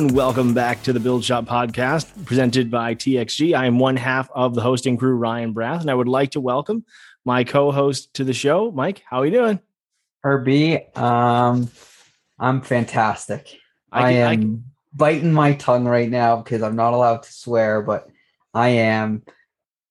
And welcome back to the Build Shop podcast presented by TXG. I am one half of the hosting crew, Ryan Barath, and I would like to welcome my co-host to the show, Mike. How are you doing? Herbie, um, I'm fantastic. I, I am I biting my tongue right now because I'm not allowed to swear, but I am,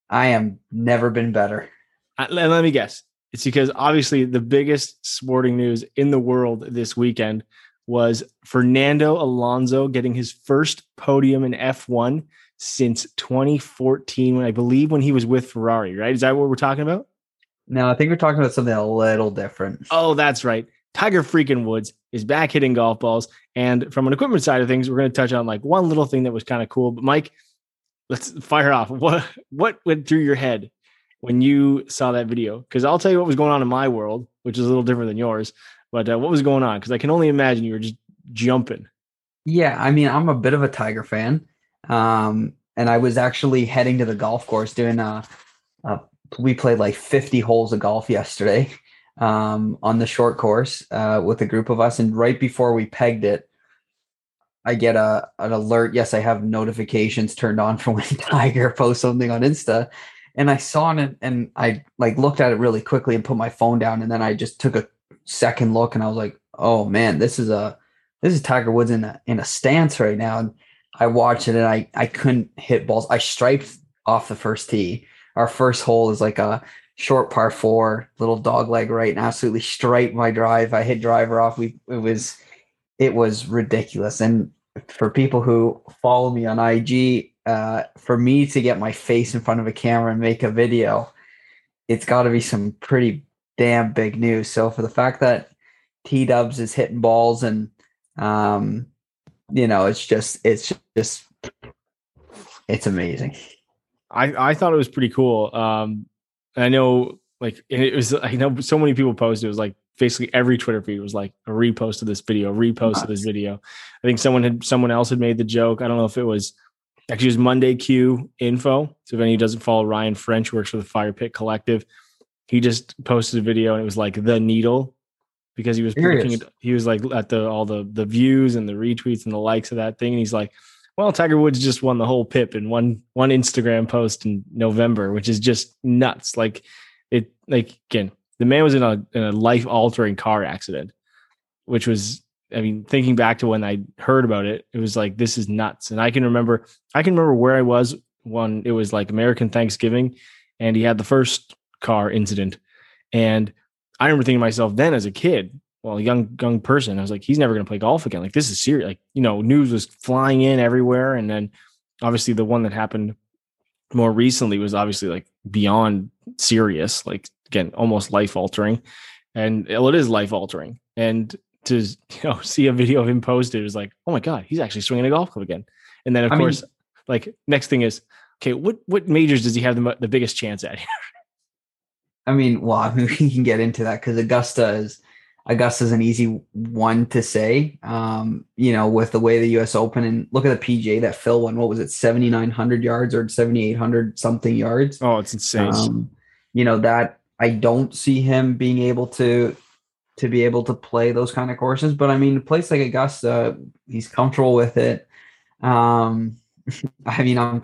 I am never been better. Uh, let me guess. It's because obviously the biggest sporting news in the world this weekend was Fernando Alonso getting his first podium in F1 since 2014 when I believe when he was with Ferrari, right? Is that what we're talking about? No, I think we're talking about something a little different. Oh, that's right. Tiger freaking Woods is back hitting golf balls. And from an equipment side of things, we're going to touch on like one little thing that was kind of cool. But Mike, let's fire off. What what went through your head when you saw that video? Because I'll tell you what was going on in my world, which is a little different than yours. But uh, what was going on? Because I can only imagine you were just jumping. Yeah, I mean, I'm a bit of a Tiger fan, um, and I was actually heading to the golf course doing a we played like 50 holes of golf yesterday um, on the short course uh, with a group of us. And right before we pegged it, I get a an alert. Yes, I have notifications turned on for when Tiger posts something on Insta. And I saw it and I like looked at it really quickly and put my phone down. And then I just took a second look and I was like, oh man, this is a this is Tiger Woods in a in a stance right now. And I watched it and I I couldn't hit balls. I striped off the first tee our first hole is like a short par four, little dog leg right, and absolutely straight my drive. I hit driver off. We it was it was ridiculous. And for people who follow me on IG, uh, for me to get my face in front of a camera and make a video, it's got to be some pretty damn big news. So for the fact that T Dubs is hitting balls and um, you know, it's just it's just it's amazing. I I thought it was pretty cool. Um, I know like it was I know so many people posted it was like basically every Twitter feed was like a repost of this video, repost of this video. I think someone had someone else had made the joke. I don't know if it was actually it was Monday Q info. So if any doesn't follow Ryan French, works for the Fire Pit Collective. He just posted a video and it was like the needle because he was looking at he was like at the all the the views and the retweets and the likes of that thing. And he's like, well, Tiger Woods just won the whole PIP in one one Instagram post in November, which is just nuts. Like it, like again, the man was in a in a life altering car accident, which was, I mean, thinking back to when I heard about it, it was like this is nuts. And I can remember, I can remember where I was when it was like American Thanksgiving, and he had the first car incident, and I remember thinking to myself then as a kid, well, a young young person. I was like, he's never going to play golf again. Like this is serious. Like you know, news was flying in everywhere, and then obviously the one that happened more recently was obviously like beyond serious. Like again, almost life altering, and well, it is life altering. And to you know see a video of him posted is like, oh my god, he's actually swinging a golf club again. And then of I course, mean, like next thing is, okay, what what majors does he have the the biggest chance at? I mean, well, I mean, we can get into that because Augusta is Augusta is an easy one to say. Um, you know, with the way the U.S. Open and look at the PGA that Phil won. What was it, seventy nine hundred yards or seventy eight hundred something yards? Oh, it's insane. Um, you know that I don't see him being able to to be able to play those kind of courses. But I mean, a place like Augusta, he's comfortable with it. Um, I mean, I'm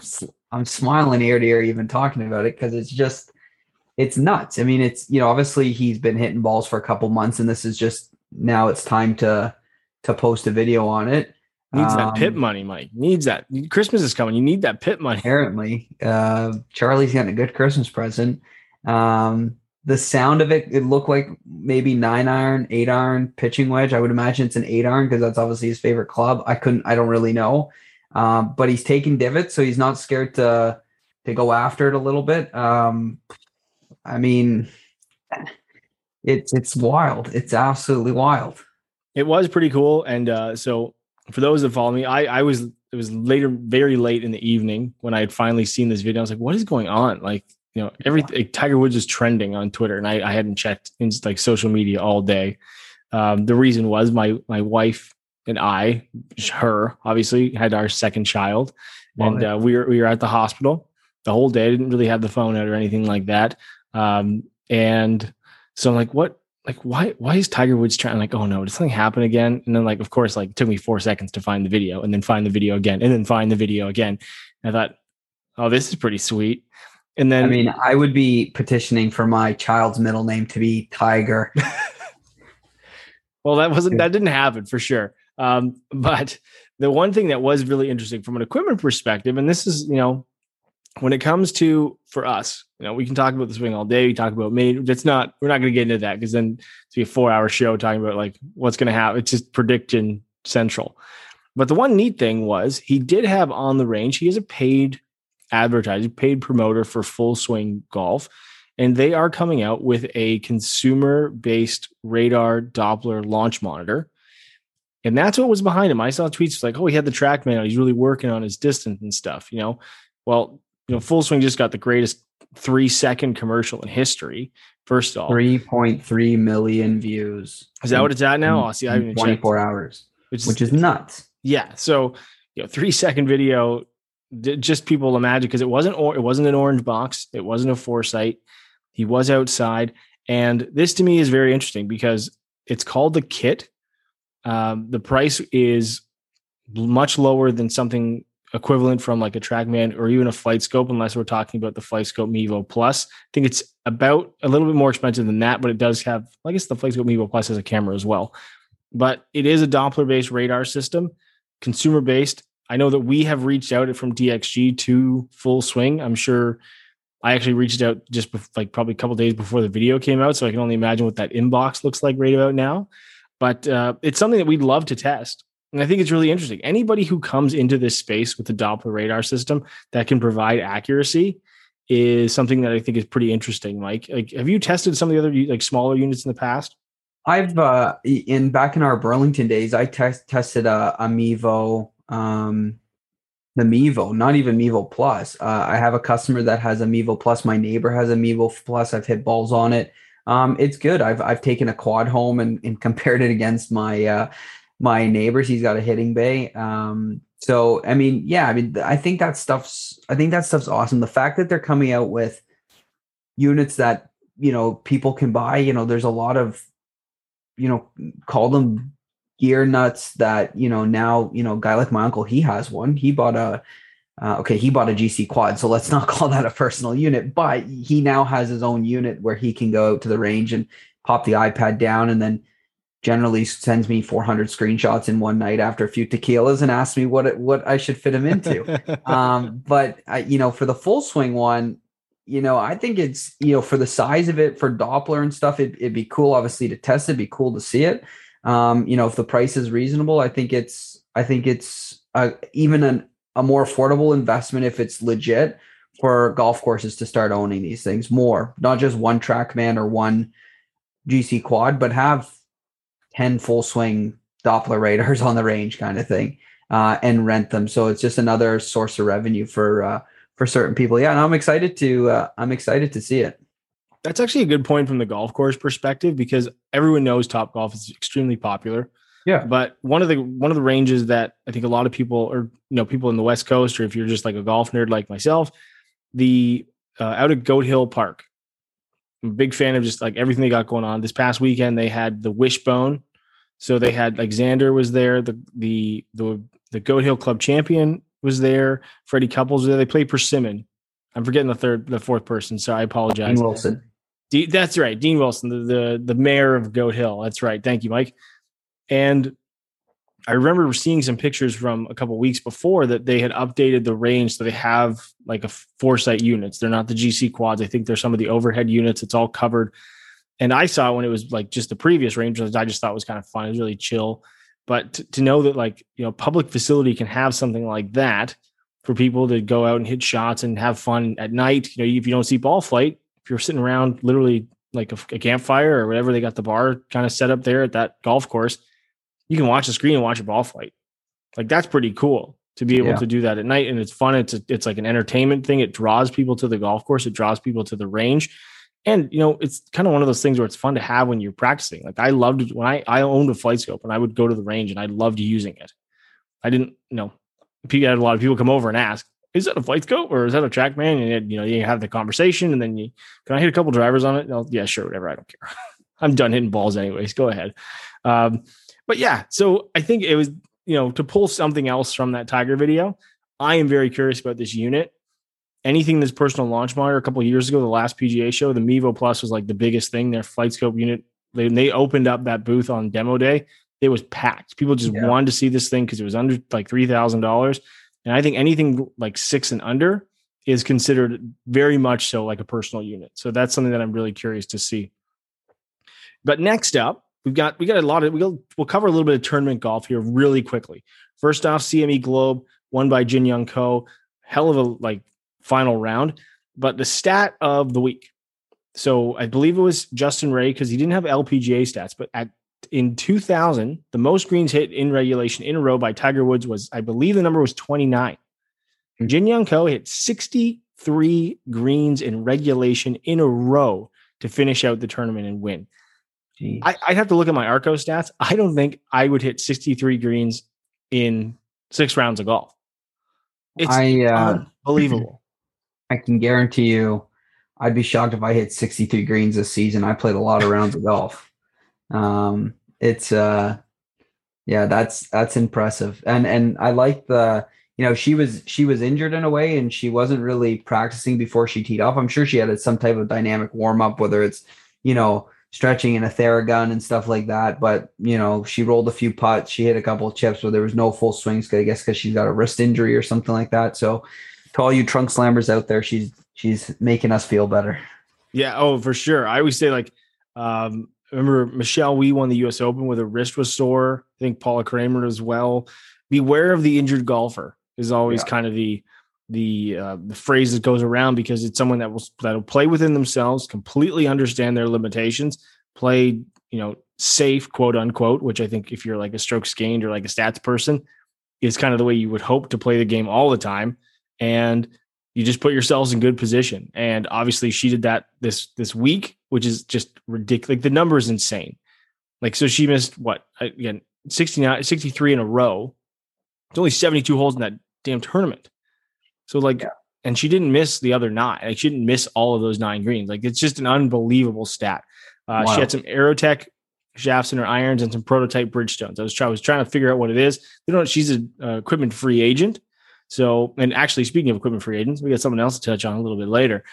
I'm smiling ear to ear even talking about it because it's just it's nuts. I mean, it's you know, obviously he's been hitting balls for a couple months, and this is just now it's time to to post a video on it. Needs um, that PIP money, Mike. Needs that. Christmas is coming. You need that PIP money. Apparently, uh, Charlie's getting a good Christmas present. Um, the sound of it, it looked like maybe nine iron, eight iron pitching wedge. I would imagine it's an eight iron because that's obviously his favorite club. I couldn't, I don't really know. Um, but he's taking divots, so he's not scared to to go after it a little bit. Um, I mean, it's it's wild. It's absolutely wild. It was pretty cool. And uh, so for those that follow me, I I was it was later, very late in the evening when I had finally seen this video. I was like, what is going on? Like, you know, every like, Tiger Woods is trending on Twitter, and I, I hadn't checked in like social media all day. Um, the reason was my my wife and I, her obviously had our second child, Love and uh, we were we were at the hospital the whole day. I didn't really have the phone out or anything like that. Um, and so I'm like, what, like why why is Tiger Woods trying like oh no did something happen again and then like of course like it took me four seconds to find the video and then find the video again and then find the video again and I thought oh this is pretty sweet and then I mean I would be petitioning for my child's middle name to be Tiger. well that wasn't that didn't happen for sure um, but the one thing that was really interesting from an equipment perspective and this is you know when it comes to for us, you know, we can talk about the swing all day. We talk about me. It's not. We're not going to get into that because then it's be a four-hour show talking about like what's going to happen. It's just prediction central. But the one neat thing was he did have on the range. He is a paid advertiser, paid promoter for Full Swing Golf, and they are coming out with a consumer-based radar Doppler launch monitor. And that's what was behind him. I saw tweets like, "Oh, he had the TrackMan. He's really working on his distance and stuff." You know, well, you know, Full Swing just got the greatest three second commercial in history. First off, three point three million views. Is that what it's at now? Oh, see, I haven't twenty four hours, which is, which is nuts. Yeah. So, you know, three second video. Just people imagine because it wasn't or it wasn't an orange box. It wasn't a foresight. He was outside, and this to me is very interesting because it's called the kit. Um, the price is much lower than something equivalent from like a TrackMan or even a Flight Scope, unless we're talking about the Flight Scope Mevo Plus. I think it's about a little bit more expensive than that, but it does have, I guess the Flight Scope Mevo Plus has a camera as well. But it is a Doppler based radar system, consumer based. I know that we have reached out from TXG to Full Swing. I'm sure I actually reached out just like probably a couple days before the video came out, so I can only imagine what that inbox looks like right about now. But uh, it's something that we'd love to test. And I think it's really interesting. Anybody who comes into this space with the Doppler radar system that can provide accuracy is something that I think is pretty interesting. Mike, like, have you tested some of the other like smaller units in the past? I've uh in back in our Burlington days, I test tested a, a Mevo, um, the Mevo, not even Mevo Plus. Uh, I have a customer that has a Mevo Plus. My neighbor has a Mevo Plus. I've hit balls on it. Um, it's good. I've I've taken a quad home and, and compared it against my uh, my neighbors. He's got a hitting bay. Um, so I mean, yeah, I mean, I think that stuff's I think that stuff's awesome. The fact that they're coming out with units that you know people can buy. You know, there's a lot of you know call them gear nuts that you know now you know guy like my uncle he has one. He bought a uh, okay, he bought a GC quad, so let's not call that a personal unit, but he now has his own unit where he can go out to the range and pop the iPad down and then generally sends me 400 screenshots in one night after a few tequilas and asks me what what I should fit him into. um, but I, you know, for the full swing one, you know, I think it's you know for the size of it for Doppler and stuff, it, would be cool, obviously, to test it. It'd be cool to see it. Um, you know, if the price is reasonable, I think it's I think it's a, even an, a more affordable investment if it's legit for golf courses to start owning these things more, not just one TrackMan or one GC quad, but have 10 full swing Doppler radars on the range kind of thing uh, and rent them. So it's just another source of revenue for uh, for certain people. Yeah, and I'm excited to uh, I'm excited to see it. That's actually a good point from the golf course perspective because everyone knows Top Golf is extremely popular. Yeah. But one of the one of the ranges that I think a lot of people or you know people in the West Coast or if you're just like a golf nerd like myself, the uh, out of Goat Hill Park I'm a big fan of just like everything they got going on. This past weekend they had the Wishbone, so they had like Xander was there, the the the the Goat Hill Club champion was there, Freddie Couples was there. They played Persimmon. I'm forgetting the third, the fourth person, so I apologize. Dean Wilson. That's right, Dean Wilson, the, the the mayor of Goat Hill. That's right. Thank you, Mike. And I remember seeing some pictures from a couple weeks before that they had updated the range. So they have like a foresight units. They're not the GC quads. I think they're some of the overhead units. It's all covered. And I saw it when it was like just the previous range. I just thought was kind of fun. It was really chill. But to, to know that like, you know, public facility can have something like that for people to go out and hit shots and have fun at night. You know, if you don't see ball flight, if you're sitting around literally like a, a campfire or whatever, they got the bar kind of set up there at that golf course you can watch the screen and watch a ball flight. Like that's pretty cool to be able yeah. to do that at night, and it's fun. It's a, it's like an entertainment thing. It draws people to the golf course. It draws people to the range, and you know it's kind of one of those things where it's fun to have when you're practicing. Like I loved when I I owned a flight scope and I would go to the range and I loved using it. I didn't you know people had a lot of people come over and ask. Is that a flight scope or is that a TrackMan? And you know, you have the conversation, and then you can I hit a couple drivers on it? yeah, sure, whatever. I don't care. I'm done hitting balls anyways. Go ahead. Um, but yeah, so I think it was you know to pull something else from that Tiger video. I am very curious about this unit. Anything this personal launch monitor a couple years ago, the last PGA show, the Mevo Plus was like the biggest thing. Their flight scope unit, they, they opened up that booth on demo day. It was packed. People just yeah. wanted to see this thing because it was under like three thousand dollars. And I think anything like six and under is considered very much so like a personal unit. So that's something that I'm really curious to see. But next up, we've got we got a lot of we'll we'll cover a little bit of tournament golf here really quickly. First off, CME Globe won by Jin Young Ko, hell of a like final round. But the stat of the week. So I believe it was Justin Ray because he didn't have LPGA stats, but at in 2000, the most greens hit in regulation in a row by Tiger Woods was, I believe the number was 29. And Jin Young Ko hit 63 greens in regulation in a row to finish out the tournament and win. I, would have to look at my Arccos stats. I don't think I would hit 63 greens in six rounds of golf. It's I, uh, unbelievable. I can guarantee you, I'd be shocked if I hit 63 greens this season. I played a lot of rounds of golf. Um, it's uh, yeah, that's that's impressive, and and I like the you know she was she was injured in a way, and she wasn't really practicing before she teed off. I'm sure she had some type of dynamic warm up, whether it's you know stretching in a Theragun and stuff like that. But you know, she rolled a few putts, she hit a couple of chips, but there was no full swings. I guess because she's got a wrist injury or something like that. So, to all you trunk slammers out there, she's she's making us feel better. Yeah. Oh, for sure. I always say like, um, remember Michelle Wie won the U.S. Open with her wrist was sore. I think Paula Creamer as well. Beware of the injured golfer is always yeah. kind of the the uh, the phrase that goes around because it's someone that will that'll play within themselves, completely understand their limitations, play you know safe quote unquote, which I think if you're like a strokes gained or like a stats person, is kind of the way you would hope to play the game all the time, and you just put yourselves in good position. And obviously, she did that this this week, which is just ridiculous. Like the number is insane. Like so, she missed what again 69, 63 in a row. It's only 72 holes in that damn tournament. So like, yeah. and she didn't miss the other nine. Like she didn't miss all of those nine greens. Like it's just an unbelievable stat. Uh, wow. She had some Aerotech shafts in her irons and some prototype Bridgestones. I was trying, I was trying to figure out what it is. They don't. She's an uh, equipment free agent. So, and actually, speaking of equipment free agents, we got someone else to touch on a little bit later.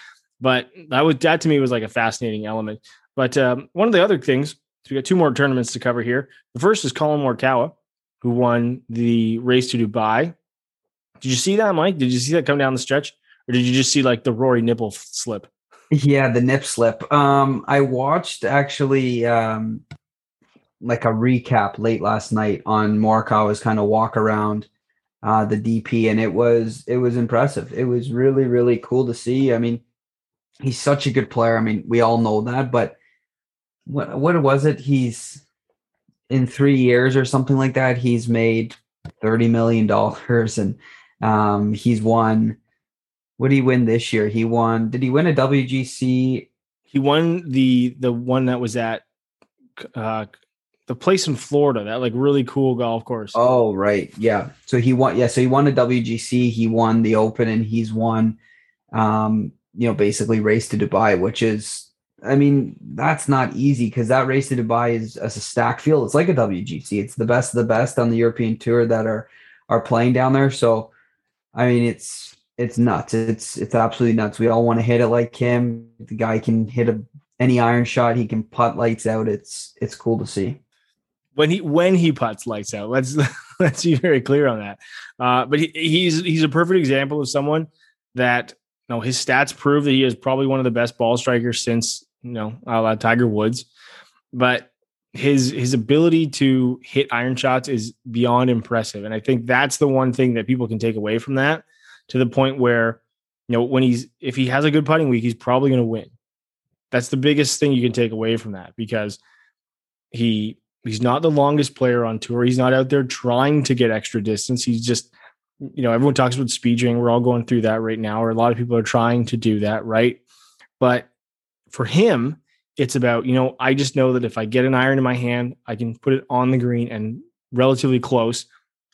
But that was that to me was like a fascinating element. But um, one of the other things, so we got two more tournaments to cover here. The first is Collin Morikawa, who won the race to Dubai did you see that, Mike? Did you see that come down the stretch, or did you just see like the Rory nipple slip? Yeah, the nip slip. Um, I watched actually um, like a recap late last night on Morikawa's kind of walk around uh, the DP, and it was it was impressive. It was really really cool to see. I mean, he's such a good player. I mean, we all know that, but what what was it? He's in three years or something like that. He's made thirty million dollars, and um, he's won. What did he win this year? He won. Did he win a WGC? He won the the one that was at uh, the place in Florida. That like really cool golf course. Oh right, yeah. So he won. Yeah, so he won a WGC. He won the Open, and he's won. Um, you know, basically race to Dubai, which is I mean, that's not easy because that race to Dubai is as a stack field. It's like a WGC. It's the best of the best on the European tour that are are playing down there. So I mean, it's it's nuts. It's it's absolutely nuts. We all want to hit it like him. The guy can hit a any iron shot. He can putt lights out. It's it's cool to see. When he when he puts lights out, let's let's be very clear on that. Uh, but he, he's he's a perfect example of someone that you know his stats prove that he is probably one of the best ball strikers since you know Tiger Woods. But his his ability to hit iron shots is beyond impressive. And i think that's the one thing that people can take away from that to the point where you know when he's if he has a good putting week he's probably going to win. That's the biggest thing you can take away from that because he he's not the longest player on tour. He's not out there trying to get extra distance. He's just you know everyone talks about speed speeding we're all going through that right now or a lot of people are trying to do that right? But for him it's about, you know, I just know that if I get an iron in my hand, I can put it on the green and relatively close,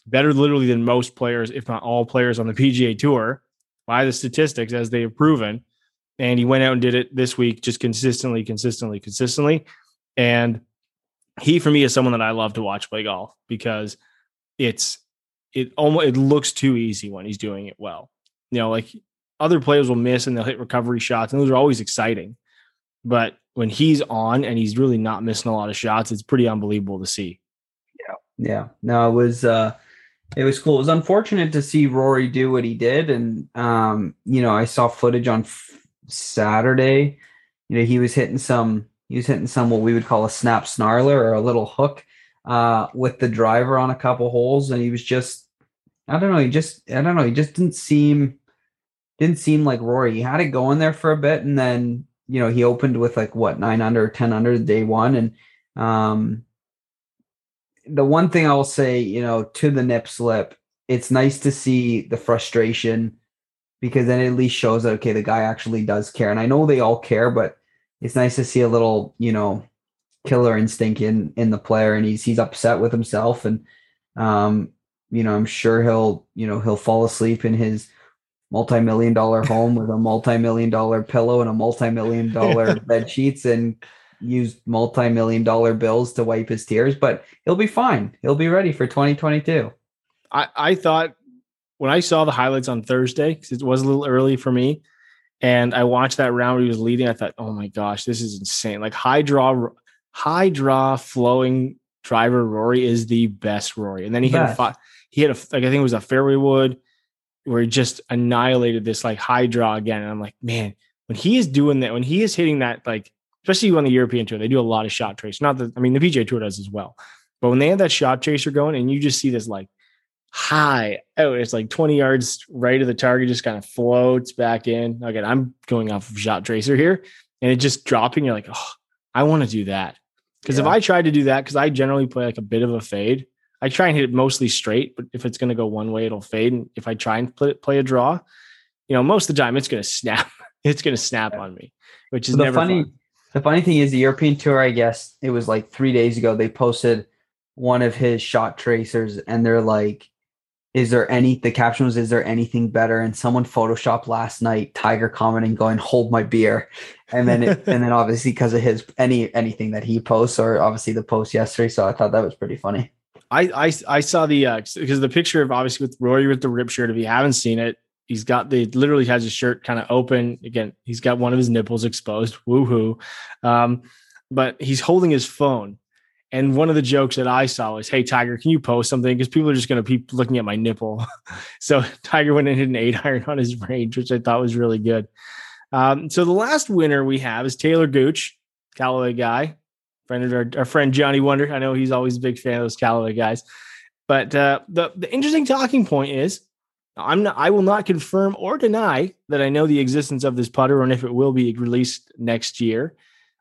better literally than most players, if not all players on the PGA Tour by the statistics as they have proven. And he went out and did it this week, just consistently, consistently, consistently. And he, for me, is someone that I love to watch play golf because it's it almost it looks too easy when he's doing it well. You know, like other players will miss and they'll hit recovery shots, and those are always exciting. But when he's on and he's really not missing a lot of shots, it's pretty unbelievable to see. Yeah, yeah. No, it was uh it was cool. It was unfortunate to see Rory do what he did, and um, you know, I saw footage on f- Saturday. You know, he was hitting some he was hitting some what we would call a snap snarler or a little hook uh, with the driver on a couple holes, and he was just I don't know. He just I don't know. He just didn't seem didn't seem like Rory. He had it going there for a bit, and then you know he opened with like what nine under, ten under day one, and um, the one thing I will say, you know, to the nip slip, it's nice to see the frustration because then it at least shows that okay, the guy actually does care, and I know they all care, but it's nice to see a little, you know, killer instinct in in the player, and he's he's upset with himself, and um, you know, I'm sure he'll, you know, he'll fall asleep in his multi-million dollar home with a multi-million dollar pillow and a multi-million dollar bed sheets and use multi-million dollar bills to wipe his tears but he'll be fine he'll be ready for 2022 i i thought when i saw the highlights on thursday because it was a little early for me and I watched that round where he was leading. I thought, oh my gosh, this is insane. Like high draw, high draw flowing driver Rory is the best Rory. And then he best. hit a five, he hit a like I think it was a fairway wood where he just annihilated this like high draw again. And I'm like, man, when he is doing that, when he is hitting that, like especially on the European tour, they do a lot of shot trace. Not that I mean the PGA tour does as well. But when they have that shot tracer going and you just see this like high. Oh, it's like 20 yards right of the target, just kind of floats back in. Again, I'm going off of shot tracer here and it just dropping. You're like, oh, I want to do that. Because yeah. if I tried to do that, because I generally play like a bit of a fade, I try and hit it mostly straight, but if it's going to go one way, it'll fade. And if I try and play, play a draw, you know, most of the time it's going to snap. it's going to snap on me, which is the funny. Fun. The funny thing is, the European Tour. I guess it was like three days ago. They posted one of his shot tracers, and they're like, is there any the caption was is there anything better and someone photoshopped last night tiger commenting going hold my beer and then it, and then obviously because of his any anything that he posts or obviously the post yesterday so i thought that was pretty funny i i, I saw the uh because the picture of obviously with rory with the rip shirt if you haven't seen it he's got the literally has his shirt kind of open again he's got one of his nipples exposed woohoo um but he's holding his phone and one of the jokes that I saw was, "Hey Tiger, can you post something? Because people are just going to keep looking at my nipple." so Tiger went and hit an eight iron on his range, which I thought was really good. Um, so the last winner we have is Talor Gooch, Callaway guy, friend of our, our, friend Johnny Wunder. I know he's always a big fan of those Callaway guys. But uh, the the interesting talking point is, I'm not. I will not confirm or deny that I know the existence of this putter and if it will be released next year.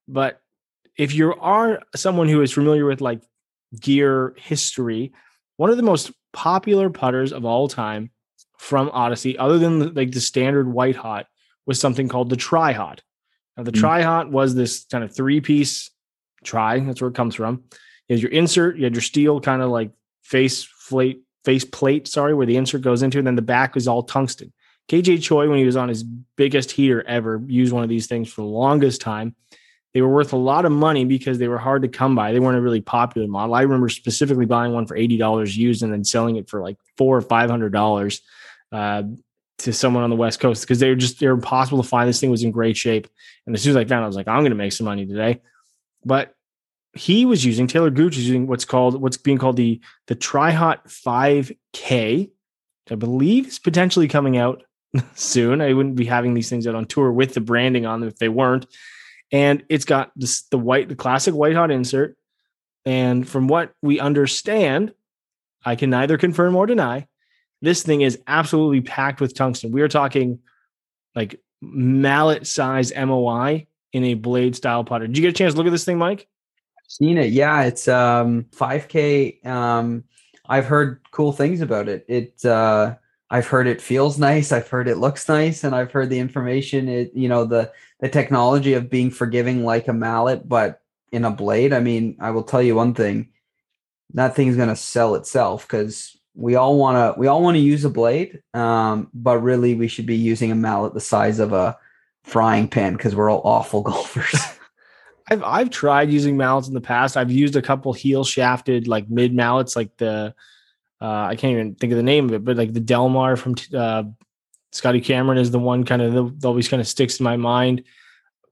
But if you are someone who is familiar with like gear history, one of the most popular putters of all time from Odyssey, other than like the standard white hot, was something called the Tri Hot. Now, the mm. Tri Hot was this kind of three piece tri. That's where it comes from. You had your insert, you had your steel kind of like face plate, face plate, sorry, where the insert goes into, and then the back is all tungsten. KJ Choi, when he was on his biggest heater ever, used one of these things for the longest time. They were worth a lot of money because they were hard to come by. They weren't a really popular model. I remember specifically buying one for eighty dollars used and then selling it for like four or five hundred dollars uh, to someone on the West Coast because they were just they were impossible to find. This thing was in great shape, and as soon as I found, it, I was like, I'm going to make some money today. But he was using Talor Gooch using what's called what's being called the the Tri-Hot 5K. I believe is potentially coming out soon. I wouldn't be having these things out on tour with the branding on them if they weren't and it's got this, the white, the classic white hot insert. And from what we understand, I can neither confirm or deny. This thing is absolutely packed with tungsten. We are talking like mallet size MOI in a blade style putter. Did you get a chance to look at this thing, Mike? I've seen it. Yeah, it's um 5K. Um, I've heard cool things about it. It uh I've heard it feels nice. I've heard it looks nice, and I've heard the information. It you know the the technology of being forgiving like a mallet, but in a blade. I mean, I will tell you one thing: that thing's gonna sell itself because we all want to we all want to use a blade, um, but really we should be using a mallet the size of a frying pan because we're all awful golfers. I've I've tried using mallets in the past. I've used a couple heel shafted like mid mallets, like the uh, I can't even think of the name of it, but like the Delmar from uh, Scotty Cameron is the one kind of that always kind of sticks in my mind.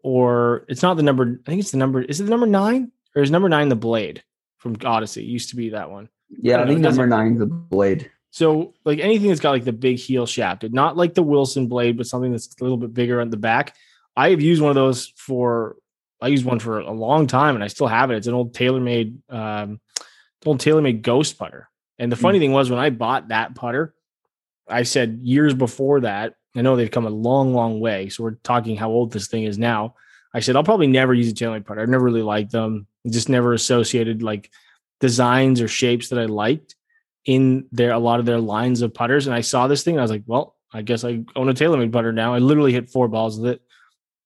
Or it's not the number. I think it's the number. Is it the number nine or is number nine the blade from Odyssey? It used to be that one. Yeah, I, I think number nine's the blade. So like anything that's got like the big heel shafted, not like the Wilson blade, but something that's a little bit bigger on the back. I have used one of those for I used one for a long time and I still have it. It's an old TaylorMade um old TaylorMade ghost putter. And the funny mm. thing was when I bought that putter, I said years before that, I know they've come a long, long way. So we're talking how old this thing is now. I said, I'll probably never use a TaylorMade putter. I've never really liked them. Just never associated like designs or shapes that I liked in their a lot of their lines of putters. And I saw this thing, I was like, well, I guess I own a TaylorMade putter now. I literally hit four balls with it.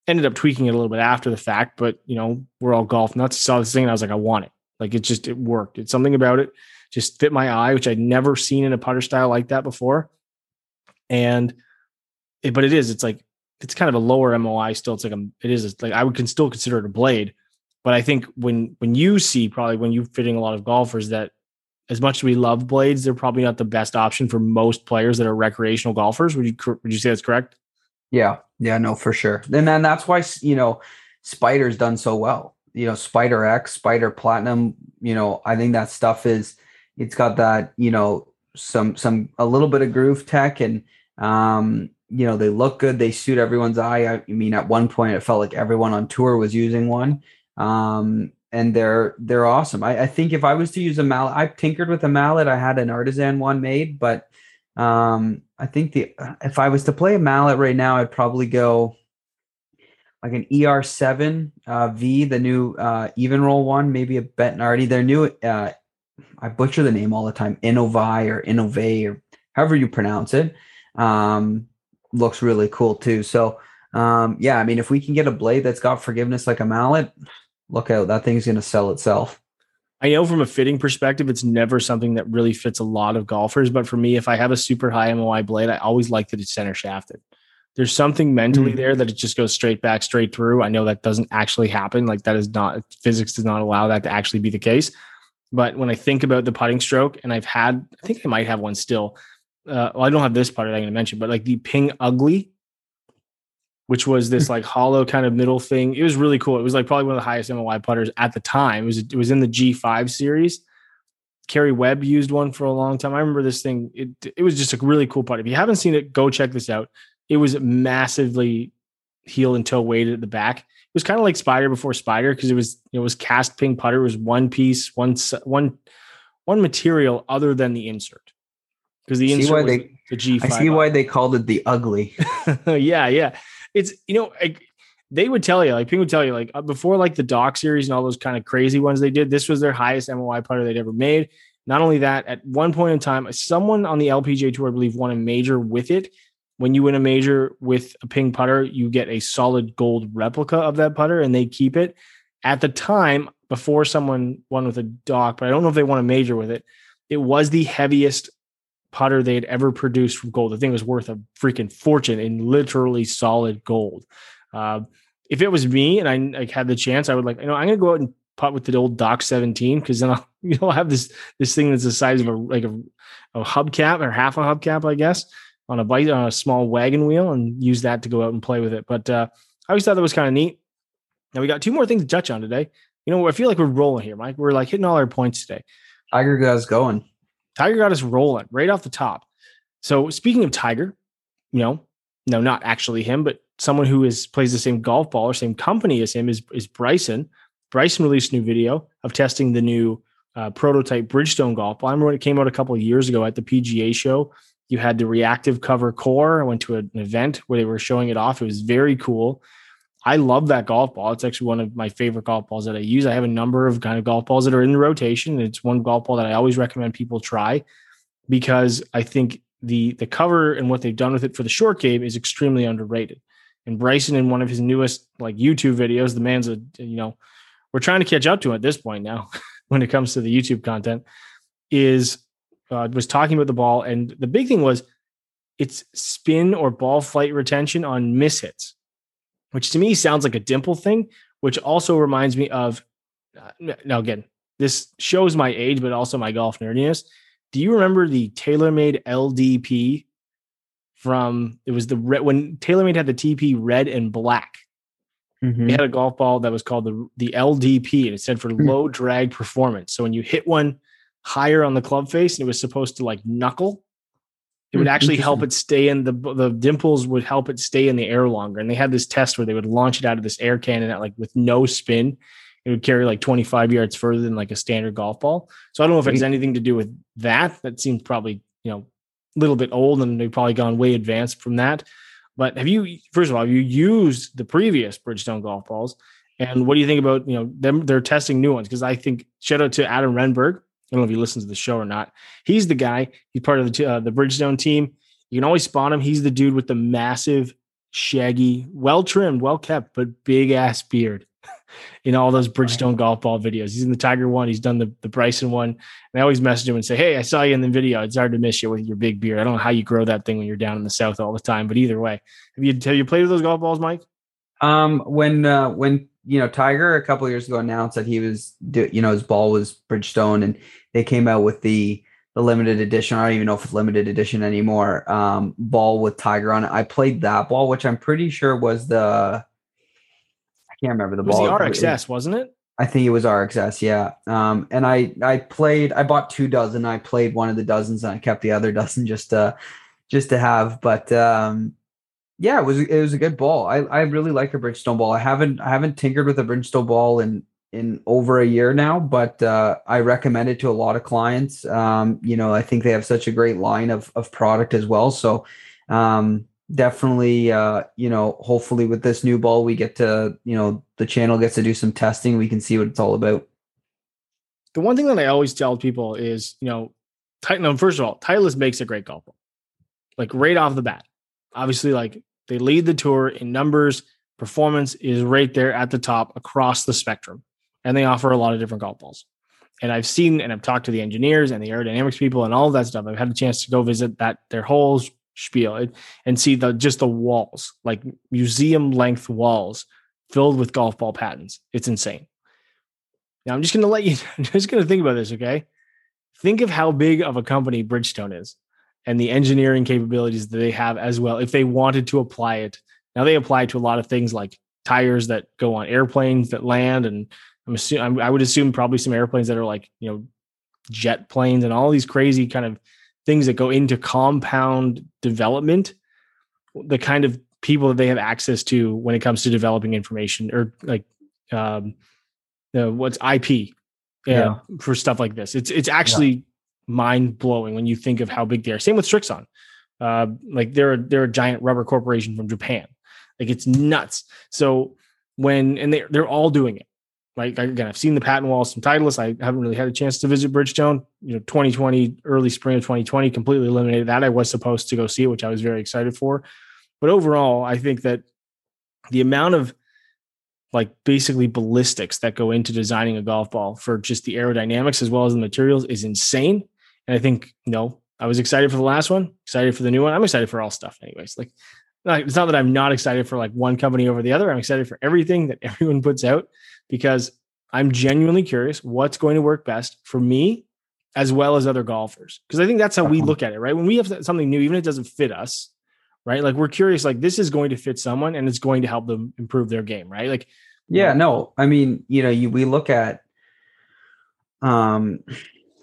Ended up tweaking it a little bit after the fact, but you know, we're all golf nuts. I saw this thing and I was like, I want it. Like it just it worked. It's something about it just fit my eye, which I'd never seen in a putter style like that before. And it, but it is, it's like it's kind of a lower MOI still. It's like a, it is like I would can still consider it a blade. But I think when when you see probably when you're fitting a lot of golfers that as much as we love blades, they're probably not the best option for most players that are recreational golfers. Would you would you say that's correct? Yeah, yeah, no, for sure. And then that's why you know Spider's done so well. You know, Spider X, Spider Platinum. You know, I think that stuff is it's got that you know some some a little bit of groove tech and um you know they look good they suit everyone's eye i mean at one point it felt like everyone on tour was using one um and they're they're awesome I, I think if i was to use a mallet i tinkered with a mallet i had an artisan one made but um i think the if i was to play a mallet right now i'd probably go like an er7 uh, v the new uh Evnroll one maybe a bettinardi their new uh I butcher the name all the time, Innovi or Innove or however you pronounce it. Um, looks really cool too. So um, yeah, I mean, if we can get a blade that's got forgiveness like a mallet, look out, that thing's going to sell itself. I know from a fitting perspective, it's never something that really fits a lot of golfers. But for me, if I have a super high MOI blade, I always like that it's center shafted. There's something mentally mm-hmm. there that it just goes straight back, straight through. I know that doesn't actually happen. Like that is not physics does not allow that to actually be the case. But when I think about the putting stroke, and I've had, I think I might have one still. Uh, well, I don't have this putter I'm going to mention, but like the Ping Ugly, which was this hmm. like hollow kind of middle thing. It was really cool. It was like probably one of the highest MOI putters at the time. It was it was in the G5 series. Karrie Webb used one for a long time. I remember this thing. It it was just a really cool putt. If you haven't seen it, go check this out. It was massively heel and toe weighted at the back it was kind of like Spider before Spider because it was it was cast ping putter. It was one piece, one one one material other than the insert because the insert they, the G. I see why they called it the ugly. yeah, yeah. It's you know like, they would tell you like Ping would tell you like uh, before like the Doc series and all those kind of crazy ones they did. This was their highest MOI putter they'd ever made. Not only that, at one point in time, someone on the LPGA tour, I believe, won a major with it when you win a major with a ping putter, you get a solid gold replica of that putter and they keep it. At the time, before someone won with a doc, but I don't know if they won a major with it, it was the heaviest putter they had ever produced from gold. The thing was worth a freaking fortune in literally solid gold. Uh, if it was me and I like, had the chance, I would like, you know, I'm gonna go out and putt with the old Doc 17 because then I'll you know have this this thing that's the size of a like a, a hubcap or half a hubcap, I guess on a bike on a small wagon wheel and use that to go out and play with it. But uh, I always thought that was kind of neat. Now we got two more things to touch on today. You know, I feel like we're rolling here, Mike. We're like hitting all our points today. Tiger got us going. Tiger got us rolling right off the top. So speaking of Tiger, you know, no, not actually him, but someone who is plays the same golf ball or same company as him is is Bryson. Bryson released a new video of testing the new uh, prototype Bridgestone golf ball. I remember when it came out a couple of years ago at the PGA show. You had the reactive cover core. I went to an event where they were showing it off. It was very cool. I love that golf ball. It's actually one of my favorite golf balls that I use. I have a number of kind of golf balls that are in the rotation. It's one golf ball that I always recommend people try because I think the the cover and what they've done with it for the short game is extremely underrated. And Bryson in one of his newest like YouTube videos, the man's a you know, we're trying to catch up to him at this point now when it comes to the YouTube content, is uh, was talking about the ball, and the big thing was it's spin or ball flight retention on miss hits, which to me sounds like a dimple thing. which also reminds me of. Uh, now again, this shows my age, but also my golf nerdiness. Do you remember the TaylorMade LDP from? It was the red when TaylorMade had the TP red and black. Mm-hmm. They had a golf ball that was called the the LDP, and it said for mm-hmm. low drag performance. So when you hit one higher on the club face, and it was supposed to like knuckle, it would hmm, actually help it stay in the the dimples would help it stay in the air longer. And they had this test where they would launch it out of this air cannon at like with no spin. It would carry like 25 yards further than like a standard golf ball. So I don't know if it has anything to do with that. That seems probably, you know, a little bit old and they've probably gone way advanced from that. But have you, first of all, have you used the previous Bridgestone golf balls? And what do you think about, you know, them? They're testing new ones because I think shout out to Adam Rehberg. I don't know if you listen to the show or not. He's the guy. He's part of the uh, the Bridgestone team. You can always spot him. He's the dude with the massive, shaggy, well trimmed, well kept, but big ass beard in all those Bridgestone golf ball videos. He's in the Tiger one. He's done the, the Bryson one. And I always message him and say, Hey, I saw you in the video. It's hard to miss you with your big beard. I don't know how you grow that thing when you're down in the South all the time, but either way, have you, have you played with those golf balls, Mike? Um, when, uh, when, you know, Tiger a couple years ago announced that he was, you know, his ball was Bridgestone and they came out with the, the limited edition. I don't even know if it's limited edition anymore. Um, ball with Tiger on it. I played that ball, which I'm pretty sure was the I can't remember the it was ball. The RXS, wasn't it? I think it was RXS, yeah. Um, and I I played. I bought two dozen. I played one of the dozens, and I kept the other dozen just to just to have. But um, yeah, it was it was a good ball. I I really like a Bridgestone ball. I haven't I haven't tinkered with a Bridgestone ball in in over a year now, but uh, I recommend it to a lot of clients. Um, you know, I think they have such a great line of of product as well. So um, definitely uh you know hopefully with this new ball we get to you know the channel gets to do some testing. We can see what it's all about. The one thing that i always tell people is you know titan first of all titleist makes a great golf ball like right off the bat. Obviously like they lead the tour in numbers. Performance is right there at the top across the spectrum and they offer a lot of different golf balls and I've seen and I've talked to the engineers and the aerodynamics people and all of that stuff. I've had a chance to go visit that their whole spiel and see the just the walls, like museum length walls filled with golf ball patents. It's insane. Now I'm just going to let you. I'm just going to think about this. Okay, think of how big of a company Bridgestone is, and the engineering capabilities that they have as well. If they wanted to apply it, now they apply it to a lot of things like tires that go on airplanes that land, and I'm assuming I would assume probably some airplanes that are like you know jet planes and all these crazy kind of things that go into compound development, the kind of people that they have access to when it comes to developing information or like um, uh, what's IP yeah. for stuff like this. It's it's actually yeah. mind blowing when you think of how big they are. Same with Srixon. Uh, like they're they're a giant rubber corporation from Japan. Like it's nuts. So when and they they're all doing it. Like again, I've seen the patent walls from Titleist. I haven't really had a chance to visit Bridgestone. You know, 2020, early spring of 2020, completely eliminated that. I was supposed to go see it, which I was very excited for. But overall, I think that the amount of like basically ballistics that go into designing a golf ball for just the aerodynamics as well as the materials is insane. And I think, you know, I was excited for the last one, excited for the new one. I'm excited for all stuff, anyways. Like, it's not that I'm not excited for like one company over the other. I'm excited for everything that everyone puts out because I'm genuinely curious what's going to work best for me as well as other golfers. Because I think that's how we uh-huh. look at it, right? When we have something new, even if it doesn't fit us, right? Like we're curious, like this is going to fit someone and it's going to help them improve their game, right? Like, yeah, no, I mean, you know, you, we look at, um,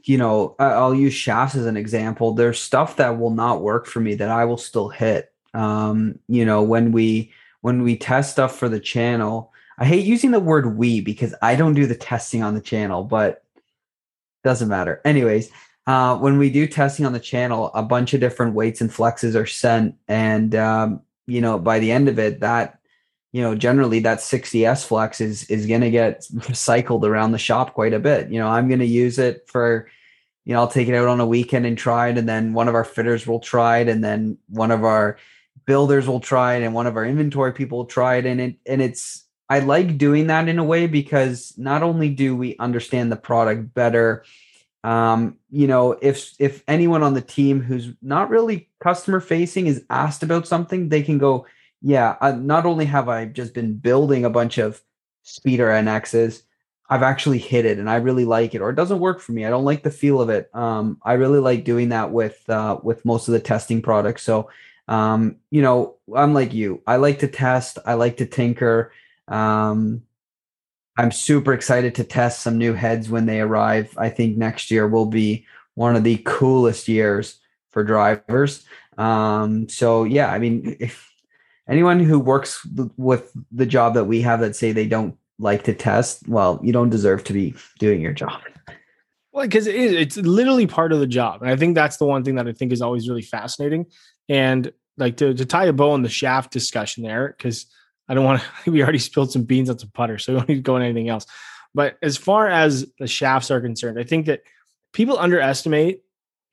you know, I'll use shafts as an example. There's stuff that will not work for me that I will still hit. Um, you know, when we when we test stuff for the channel, I hate using the word we because I don't do the testing on the channel, but doesn't matter. Anyways, uh, when we do testing on the channel, a bunch of different weights and flexes are sent, and um, you know, by the end of it, that you know, generally that 60s flex is is going to get cycled around the shop quite a bit. You know, I'm going to use it for, you know, I'll take it out on a weekend and try it, and then one of our fitters will try it, and then one of our builders will try it, and one of our inventory people will try it, and it and it's I like doing that in a way because not only do we understand the product better, um, you know, if if anyone on the team who's not really customer facing is asked about something, they can go, yeah. Uh, not only have I just been building a bunch of speeder NXs. I've actually hit it and I really like it, or it doesn't work for me. I don't like the feel of it. Um, I really like doing that with uh, with most of the testing products. So, um, you know, I'm like you. I like to test. I like to tinker. Um, I'm super excited to test some new heads when they arrive. I think next year will be one of the coolest years for drivers. Um, so yeah, I mean, if anyone who works with the job that we have that say they don't like to test, well, you don't deserve to be doing your job. Well, because it is, it's literally part of the job. And I think that's the one thing that I think is always really fascinating. And like to, to tie a bow on the shaft discussion there, because I don't want to, we already spilled some beans on some putter, so we don't need to go on anything else. But as far as the shafts are concerned, I think that people underestimate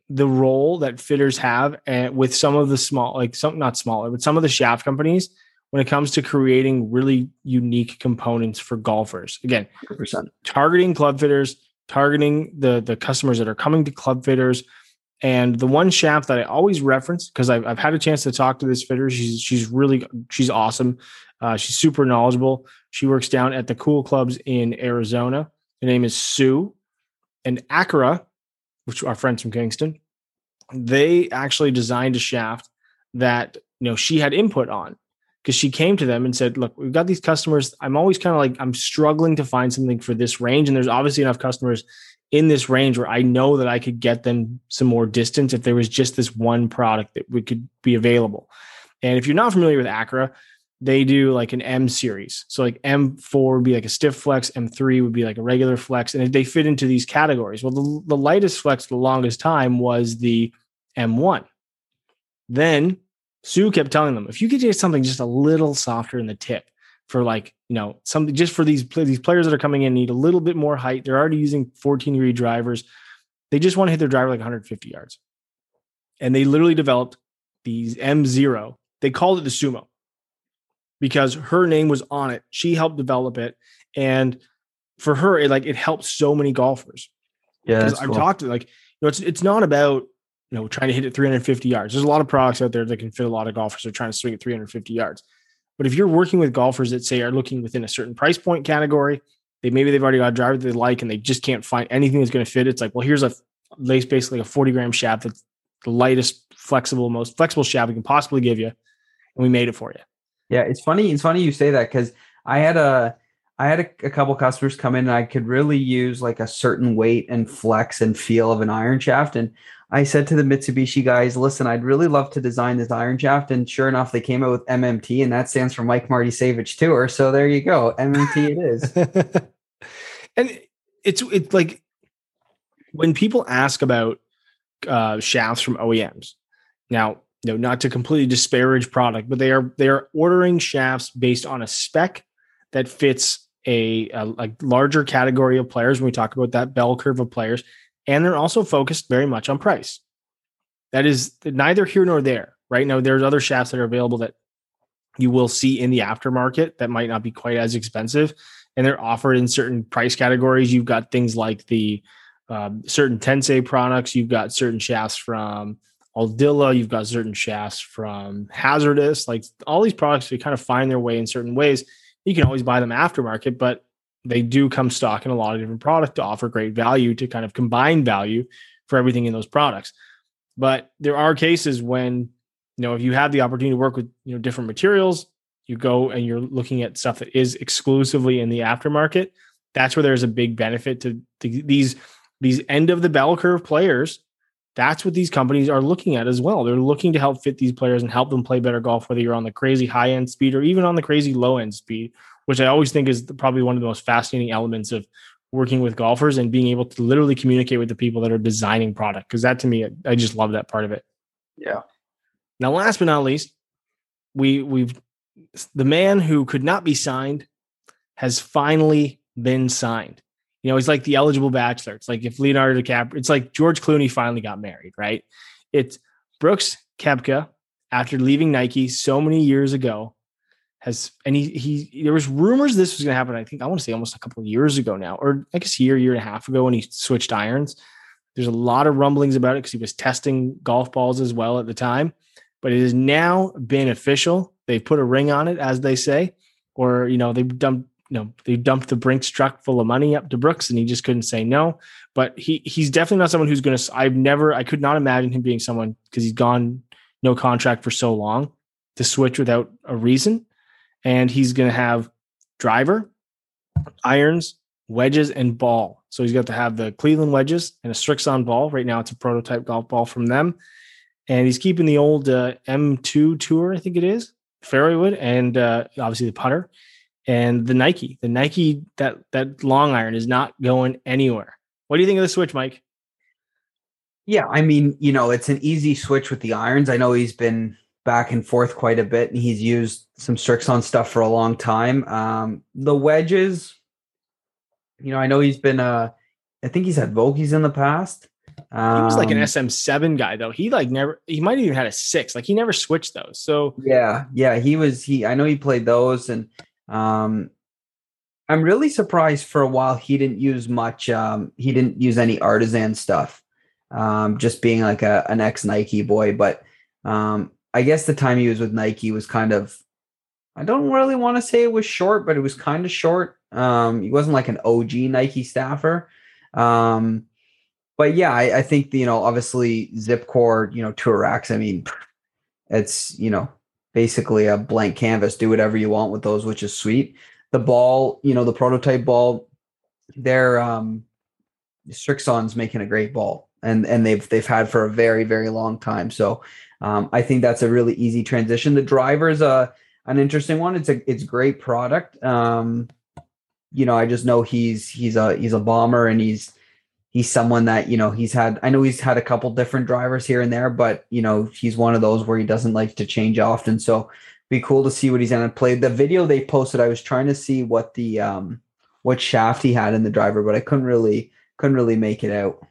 the role that fitters have and eh, with some of the small, like some, not smaller, but some of the shaft companies when it comes to creating really unique components for golfers. Again, 100%. targeting club fitters, targeting the the customers that are coming to club fitters. And the one shaft that I always reference because I've, I've had a chance to talk to this fitter. She's she's really she's awesome. Uh, she's super knowledgeable. She works down at the cool clubs in Arizona. Her name is Sue. And ACCRA, which are friends from Kingston, they actually designed a shaft that you know she had input on because she came to them and said, "Look, we've got these customers. I'm always kind of like I'm struggling to find something for this range, and there's obviously enough customers in this range where I know that I could get them some more distance if there was just this one product that we could be available." And if you're not familiar with ACCRA, they do like an M series. So like M4 would be like a stiff flex, M3 would be like a regular flex, and they fit into these categories. Well, the, the lightest flex for the longest time was the M1. Then Sue kept telling them, if you could get something just a little softer in the tip for like, you know, something just for these, these players that are coming in need a little bit more height. They're already using 14 degree drivers. They just want to hit their driver like 150 yards. And they literally developed these M0. They called it the Sumo because her name was on it. She helped develop it. And for her, it like it helped so many golfers. Yeah. I've cool. talked to like, you know, it's it's not about you know, trying to hit it 350 yards. There's a lot of products out there that can fit a lot of golfers that are trying to swing at 350 yards. But if you're working with golfers that say are looking within a certain price point category, they maybe they've already got a driver that they like and they just can't find anything that's going to fit. It's like, well, here's a lace basically a 40 gram shaft that's the lightest, flexible, most flexible shaft we can possibly give you. And we made it for you. Yeah, it's funny. It's funny you say that because I had a I had a, a, couple customers come in and I could really use like a certain weight and flex and feel of an iron shaft. And I said to the Mitsubishi guys, listen, I'd really love to design this iron shaft. And sure enough, they came out with MMT, and that stands for Mike Marty Savage Tour. So there you go. MMT it is. and it's it's like when people ask about uh, shafts from OEMs. Now, you know, not to completely disparage product, but they are they are ordering shafts based on a spec that fits a, a, a larger category of players. When we talk about that bell curve of players, and they're also focused very much on price. That is neither here nor there. Right now, there's other shafts that are available that you will see in the aftermarket that might not be quite as expensive, and they're offered in certain price categories. You've got things like the um, certain Tensei products. You've got certain shafts from Aldila. You've got certain shafts from HZRDUS. Like all these products, they kind of find their way in certain ways. You can always buy them aftermarket, but they do come stock in a lot of different products to offer great value to kind of combine value for everything in those products. But there are cases when, you know, if you have the opportunity to work with, you know, different materials, you go and you're looking at stuff that is exclusively in the aftermarket. That's where there's a big benefit to, to these these end of the bell curve players. That's what these companies are looking at as well. They're looking to help fit these players and help them play better golf, whether you're on the crazy high end speed or even on the crazy low end speed which I always think is probably one of the most fascinating elements of working with golfers and being able to literally communicate with the people that are designing product. Cause that to me, I just love that part of it. Yeah. Now, last but not least, we we've the man who could not be signed has finally been signed. You know, he's like the eligible bachelor. It's like if Leonardo DiCaprio, it's like George Clooney finally got married, right? It's Brooks Koepka after leaving Nike so many years ago has and he he there was rumors this was going to happen. I think I want to say almost a couple of years ago now, or I guess a year, year and a half ago when he switched irons. There's a lot of rumblings about it because he was testing golf balls as well at the time. But it has now been official. They've put a ring on it, as they say, or you know they've done you know, they dumped the Brinks truck full of money up to Brooks and he just couldn't say no. But he he's definitely not someone who's going to, I've never, I could not imagine him being someone because he's gone no contract for so long to switch without a reason. And he's going to have driver, irons, wedges, and ball. So he's got to have the Cleveland wedges and a Srixon ball. Right now, it's a prototype golf ball from them. And he's keeping the old uh, M2 Tour, I think it is, fairway wood, and uh, obviously the putter and the Nike. The Nike that that long iron is not going anywhere. What do you think of the switch, Mike? Yeah, I mean, you know, it's an easy switch with the irons. I know he's been back and forth quite a bit, and he's used some Srixon stuff for a long time. Um, the wedges, you know, I know he's been uh I think he's had Vokeys in the past. Um, he was like an um, SM7 guy though. He like never he might even had a six. Like he never switched those. So yeah, yeah, he was he I know he played those and um I'm really surprised for a while he didn't use much um he didn't use any artisan stuff. Um just being like a an ex Nike boy, but um I guess the time he was with Nike was kind of I don't really want to say it was short, but it was kind of short. Um, he wasn't like an OG Nike staffer. Um, but yeah, I, I think you know, obviously Zipcore, you know, Racks. I mean, it's you know basically a blank canvas. Do whatever you want with those, which is sweet. The ball, you know, the prototype ball, they're um, Srixon's making a great ball, and and they've they've had for a very very long time. So um, I think that's a really easy transition. The driver's a an interesting one. It's a it's great product. Um, you know, I just know he's he's a he's a bomber and he's he's someone that you know he's had. I know he's had a couple different drivers here and there, but you know he's one of those where he doesn't like to change often. So be cool to see what he's gonna play. The video they posted, I was trying to see what the um what shaft he had in the driver, but I couldn't really couldn't really make it out.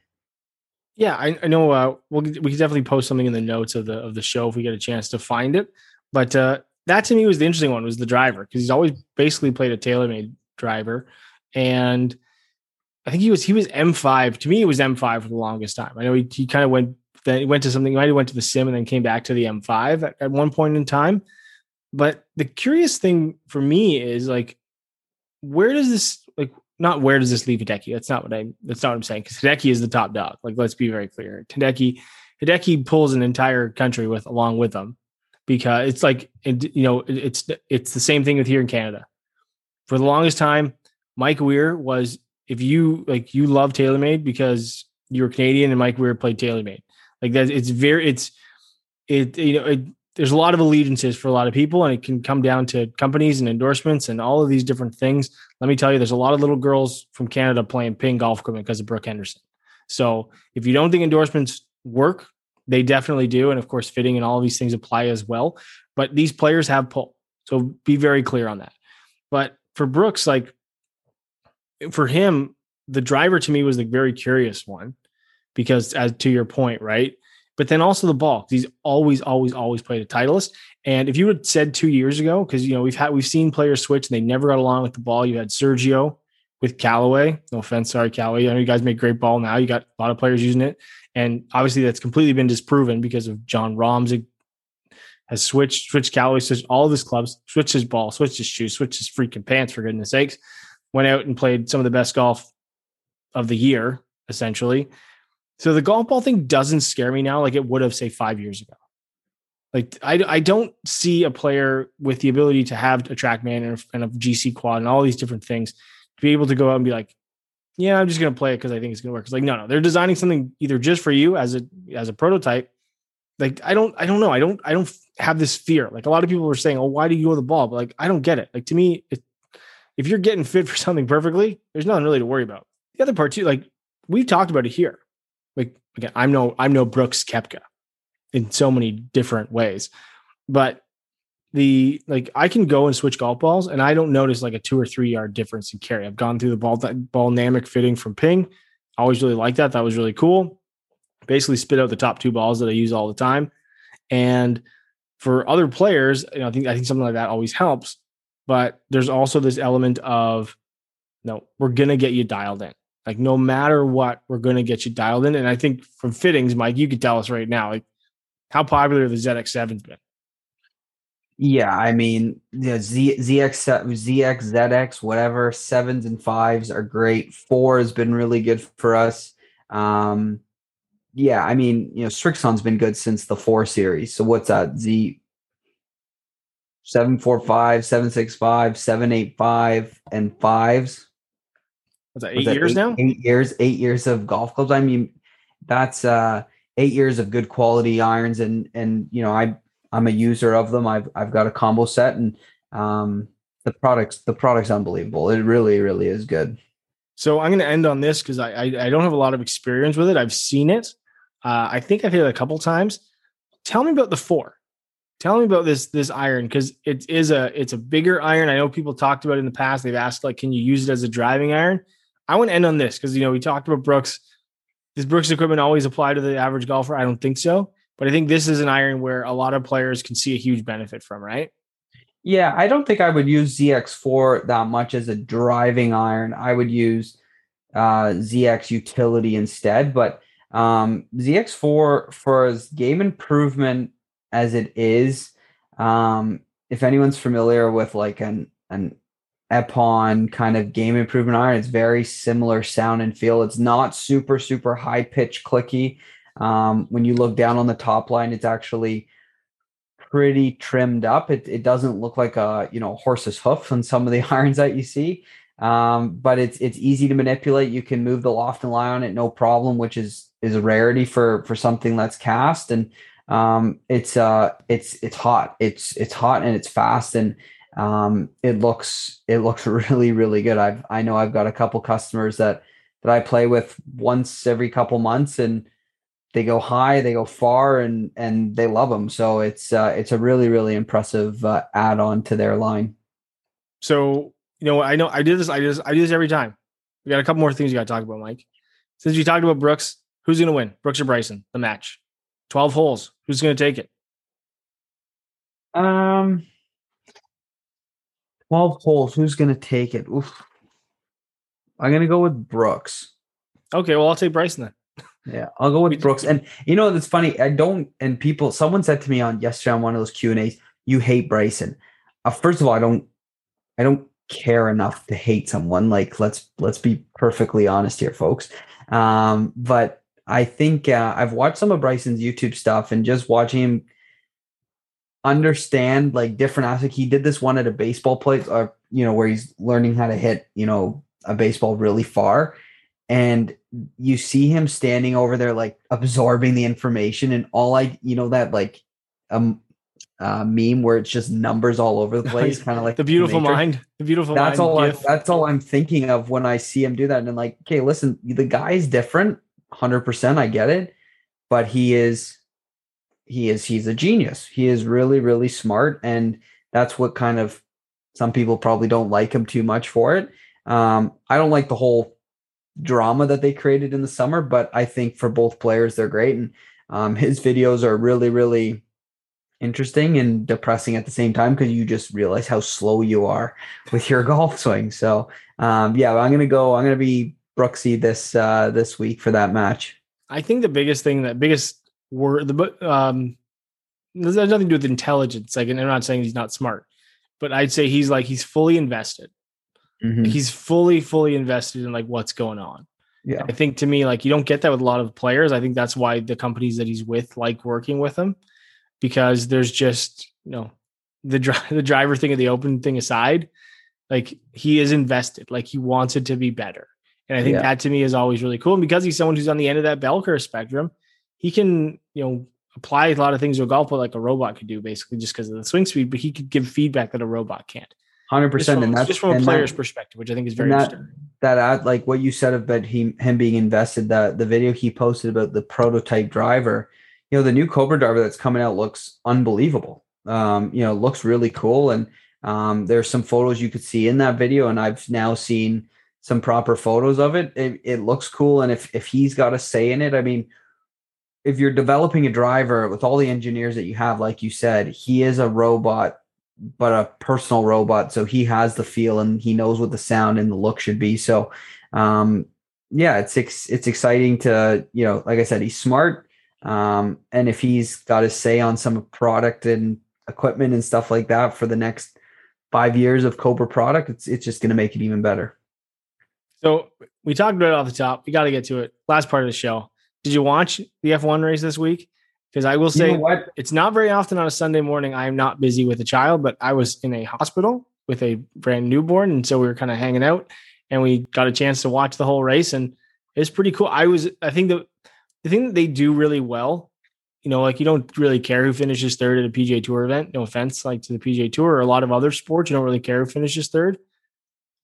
Yeah, I, I know. Uh, we'll, we can definitely post something in the notes of the of the show if we get a chance to find it. But uh, that to me was the interesting one was the driver because he's always basically played a TaylorMade driver, and I think he was he was M5. To me, it was M5 for the longest time. I know he, he kind of went then he went to something. He might have went to the sim and then came back to the M5 at, at one point in time. But the curious thing for me is like, where does this not where does this leave Hideki? That's not what I that's not what I'm saying because Hideki is the top dog. Like let's be very clear. Hideki Hideki pulls an entire country with along with them because it's like it, you know it's it's the same thing with here in Canada. For the longest time, Mike Weir was if you like you love TaylorMade because you're Canadian and Mike Weir played TaylorMade. Like that, it's very it's it you know it, there's a lot of allegiances for a lot of people, and it can come down to companies and endorsements and all of these different things. Let me tell you, there's a lot of little girls from Canada playing ping golf equipment because of Brooke Henderson. So if you don't think endorsements work, they definitely do. And of course, fitting and all of these things apply as well. But these players have pull. So be very clear on that. But for Brooks, like for him, the driver to me was the very curious one because as to your point, right? But then also the ball. He's always, always, always played a Titleist. And if you had said two years ago, because you know we've had we've seen players switch and they never got along with the ball. You had Sergio with Callaway. No offense, sorry, Callaway. I know you guys make great ball now. You got a lot of players using it. And obviously that's completely been disproven because of Jon Rahm's has switched, switched Callaway, switched all of his clubs, switched his ball, switched his shoes, switched his freaking pants, for goodness sakes. Went out and played some of the best golf of the year, essentially. So the golf ball thing doesn't scare me now like it would have, say, five years ago. Like I, I don't see a player with the ability to have a TrackMan and a, and a GC quad and all these different things to be able to go out and be like, yeah, I'm just gonna play it because I think it's gonna work. It's like, no, no, they're designing something either just for you as a as a prototype. Like, I don't, I don't know. I don't, I don't have this fear. Like a lot of people were saying, oh, why do you go the ball? But like, I don't get it. Like to me, it, if you're getting fit for something perfectly, there's nothing really to worry about. The other part too, like we've talked about it here. Like again, I'm no, I'm no Brooks Koepka in so many different ways, but the like I can go and switch golf balls and I don't notice like a two or three yard difference in carry. I've gone through the ball ball dynamic fitting from Ping. I always really like that. That was really cool. Basically spit out the top two balls that I use all the time. And for other players, you know, I think I think something like that always helps. But there's also this element of no, we're gonna get you dialed in. Like no matter what, we're gonna get you dialed in. And I think from fittings, Mike, you could tell us right now, like how popular the ZX7's been Yeah, I mean, the Z, ZX, ZX, ZX, whatever, sevens and fives are great. Four has been really good for us. Um, yeah, I mean, you know, Srixon's been good since the four series. So what's that? Z seven four five, seven six five, seven eight five, and fives. What's that? Eight that years eight, now. Eight years. Eight years of golf clubs. I mean, that's uh eight years of good quality irons, and and you know, I I'm a user of them. I've I've got a combo set, and um the products the product's unbelievable. It really really is good. So I'm going to end on this because I, I, I don't have a lot of experience with it. I've seen it. Uh, I think I've hit it a couple times. Tell me about the four. Tell me about this this iron because it is a it's a bigger iron. I know people talked about it in the past. They've asked like, can you use it as a driving iron? I want to end on this because you know we talked about Brooks. Does Brooks equipment always apply to the average golfer? I don't think so. But I think this is an iron where a lot of players can see a huge benefit from, right? Yeah, I don't think I would use ZX4 that much as a driving iron. I would use uh, ZX utility instead. But um, ZX4 for as game improvement as it is, um, if anyone's familiar with like an an Epon kind of game improvement iron, it's very similar sound and feel. It's not super super high pitch clicky. Um, when you look down on the top line, it's actually pretty trimmed up. It it doesn't look like a you know horse's hoof on some of the irons that you see. Um, but it's it's easy to manipulate. You can move the loft and lie on it no problem, which is is a rarity for for something that's cast. And um, it's uh it's it's hot. It's it's hot and it's fast and um, it looks it looks really really good. I've I know I've got a couple customers that that I play with once every couple months and they go high, they go far, and and they love them. So it's uh, it's a really really impressive uh, add on to their line. So you know, I know I do this. I just I do this every time. We got a couple more things you got to talk about, Mike. Since you talked about Brooks, who's going to win? Brooks or Bryson? The match, twelve holes. Who's going to take it? Um, twelve holes. Who's going to take it? Oof. I'm going to go with Brooks. Okay, well I'll take Bryson then. Yeah, I'll go with Brooks. And you know, it's funny. I don't. And people, someone said to me on yesterday on one of those Q and A's, "You hate Bryson." Uh, first of all, I don't. I don't care enough to hate someone. Like let's let's be perfectly honest here, folks. Um, but I think uh, I've watched some of Bryson's YouTube stuff and just watching him understand like different aspects. He did this one at a baseball place, or uh, you know, where he's learning how to hit, you know, a baseball really far. And you see him standing over there, like absorbing the information, and all I, you know, that like um uh, meme where it's just numbers all over the place, kind of like the beautiful mind. The beautiful that's mind. all. I, that's all I'm thinking of when I see him do that. And I'm like, okay, listen, the guy is different, hundred percent. I get it, but he is, he is, he's a genius. He is really, really smart, and that's what kind of some people probably don't like him too much for it. Um, I don't like the whole drama that they created in the summer, but I think for both players, they're great. And um, his videos are really, really interesting and depressing at the same time because you just realize how slow you are with your golf swing. So um, yeah, I'm gonna go. I'm gonna be Brooksy this uh, this week for that match. I think the biggest thing, that biggest word, the um, there's nothing to do with intelligence. Like, and I'm not saying he's not smart, but I'd say he's like he's fully invested. Mm-hmm. He's fully, fully invested in like what's going on. Yeah. I think to me, like you don't get that with a lot of players. I think that's why the companies that he's with like working with him because there's just you know the the driver thing and the open thing aside, like he is invested, like he wants it to be better, and I think yeah. that to me is always really cool. And because he's someone who's on the end of that bell curve spectrum, he can you know apply a lot of things to a golf ball like a robot could do, basically just because of the swing speed. But he could give feedback that a robot can't. Hundred percent, and that's just from a player's that, perspective, which I think is very that, interesting. That ad, like what you said about him, him being invested, that the video he posted about the prototype driver, you know, the new Cobra driver that's coming out looks unbelievable. Um, you know, looks really cool. And um, there's some photos you could see in that video, and I've now seen some proper photos of it. It, it looks cool. And if if he's got a say in it, I mean, if you're developing a driver with all the engineers that you have, like you said, he is a robot, but a personal robot. So he has the feel and he knows what the sound and the look should be. So um, yeah, it's it's exciting to, you know, like I said, he's smart um, and if he's got his say on some product and equipment and stuff like that for the next five years of Cobra product, it's it's just going to make it even better. So we talked about it off the top. We got to get to it. Last part of the show. Did you watch the F1 race this week? Because I will say You know what? it's not very often on a Sunday morning. I am not busy with a child, but I was in a hospital with a brand newborn, and so we were kind of hanging out, and we got a chance to watch the whole race, and it's pretty cool. I was, I think the the thing that they do really well, you know, like you don't really care who finishes third at a PGA Tour event. No offense, like to the PGA Tour or a lot of other sports, you don't really care who finishes third.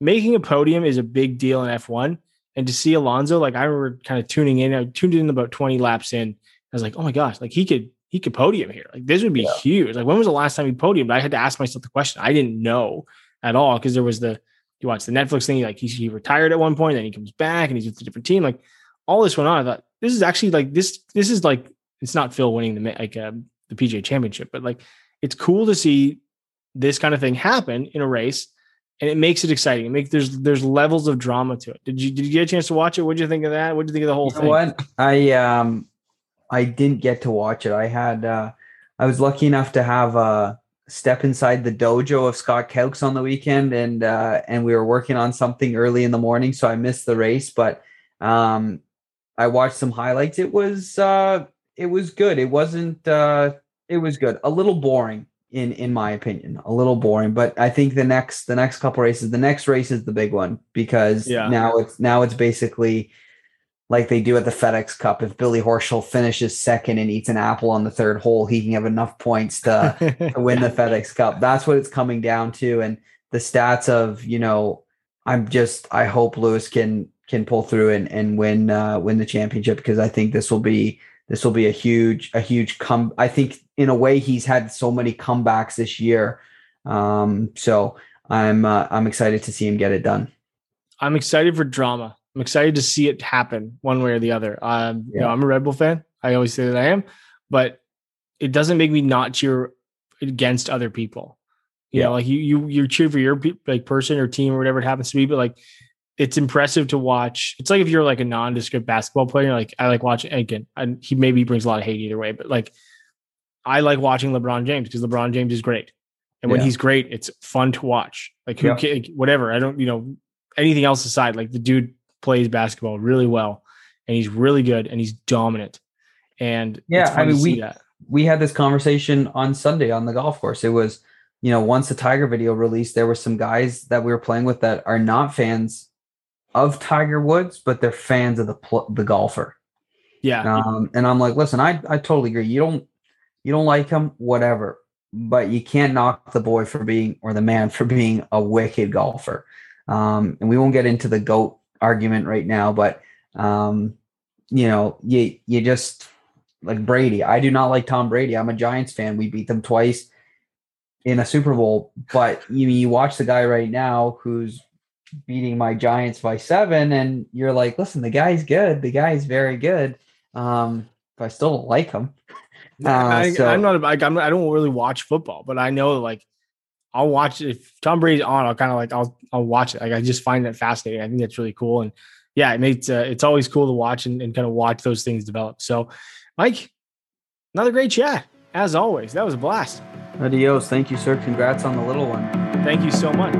Making a podium is a big deal in F1. And to see Alonso, like I remember kind of tuning in, I tuned in about 20 laps in. I was like, oh my gosh, like he could he could podium here. Like this would be Yeah. huge. Like when was the last time he podiumed? I had to ask myself the question. I didn't know at all because there was the you watch the Netflix thing, like he, he retired at one point, then he comes back and he's with a different team. Like all this went on. I thought this is actually like this. This is like it's not Phil winning the like um, the PGA Championship, but like it's cool to see this kind of thing happen in a race, and it makes it exciting. It makes there's there's levels of drama to it. Did you did you get a chance to watch it? What did you think of that? What did you think of the whole You thing? what? I um I didn't get to watch it. I had uh I was lucky enough to have uh step inside the dojo of Scott Kelks on the weekend and uh and we were working on something early in the morning, so I missed the race, but um I watched some highlights. It was uh it was good. It wasn't uh it was good. A little boring in in my opinion. A little boring, but I think the next the next couple races, the next race is the big one because Yeah. now it's now it's basically like they do at the FedEx Cup. If Billy Horschel finishes second and eats an apple on the third hole, he can have enough points to, to win the FedEx Cup. That's what it's coming down to. And the stats of, you know, I'm just I hope Lewis can can pull through and, and win uh win the championship because I think this will be this will be a huge a huge come I think in a way he's had so many comebacks this year. Um so I'm uh, I'm excited to see him get it done. I'm excited for drama. I'm excited to see it happen one way or the other. Um, you know, I'm a Red Bull fan. I always say that I am, but it doesn't make me not cheer against other people. You Yeah. know, like you you you cheer for your pe- like person or team or whatever it happens to be, but like it's impressive to watch. It's like if you're like a nondescript basketball player, like I like watching again. And he maybe brings a lot of hate either way, but like I like watching LeBron James because LeBron James is great, and when Yeah. he's great, it's fun to watch. Like who Yeah. whatever. I don't you know anything else aside, like the dude plays basketball really well, and he's really good and he's dominant. And Yeah, I mean, we- that. we had this conversation on Sunday on the golf course. It was, you know, once the Tiger video released, there were some guys that we were playing with that are not fans of Tiger Woods, but they're fans of the pl- the golfer. Yeah, Um, and I'm like, listen, I I totally agree. You don't you don't like him, whatever, but you can't knock the boy for being or the man for being a wicked golfer. Um, and we won't get into the goat argument right now, but um, you know, you you just like Brady. I do not like Tom Brady. I'm a Giants fan. We beat them twice in a Super Bowl, but you you watch the guy right now who's beating my Giants by seven, and you're like, listen, the guy's good. The guy's very good. Um, but I still don't like him. Uh, I, so- I'm not. Like, I'm. I don't really watch football, but I know like I'll watch it. if Tom Brady's on. I'll kind of like I'll I'll watch it. Like I just find that fascinating. I think that's really cool, and yeah, it makes uh, it's always cool to watch and, and kind of watch those things develop. So, Mike, another great chat as always. That was a blast. Adios. Thank you, sir. Congrats on the little one. Thank you so much.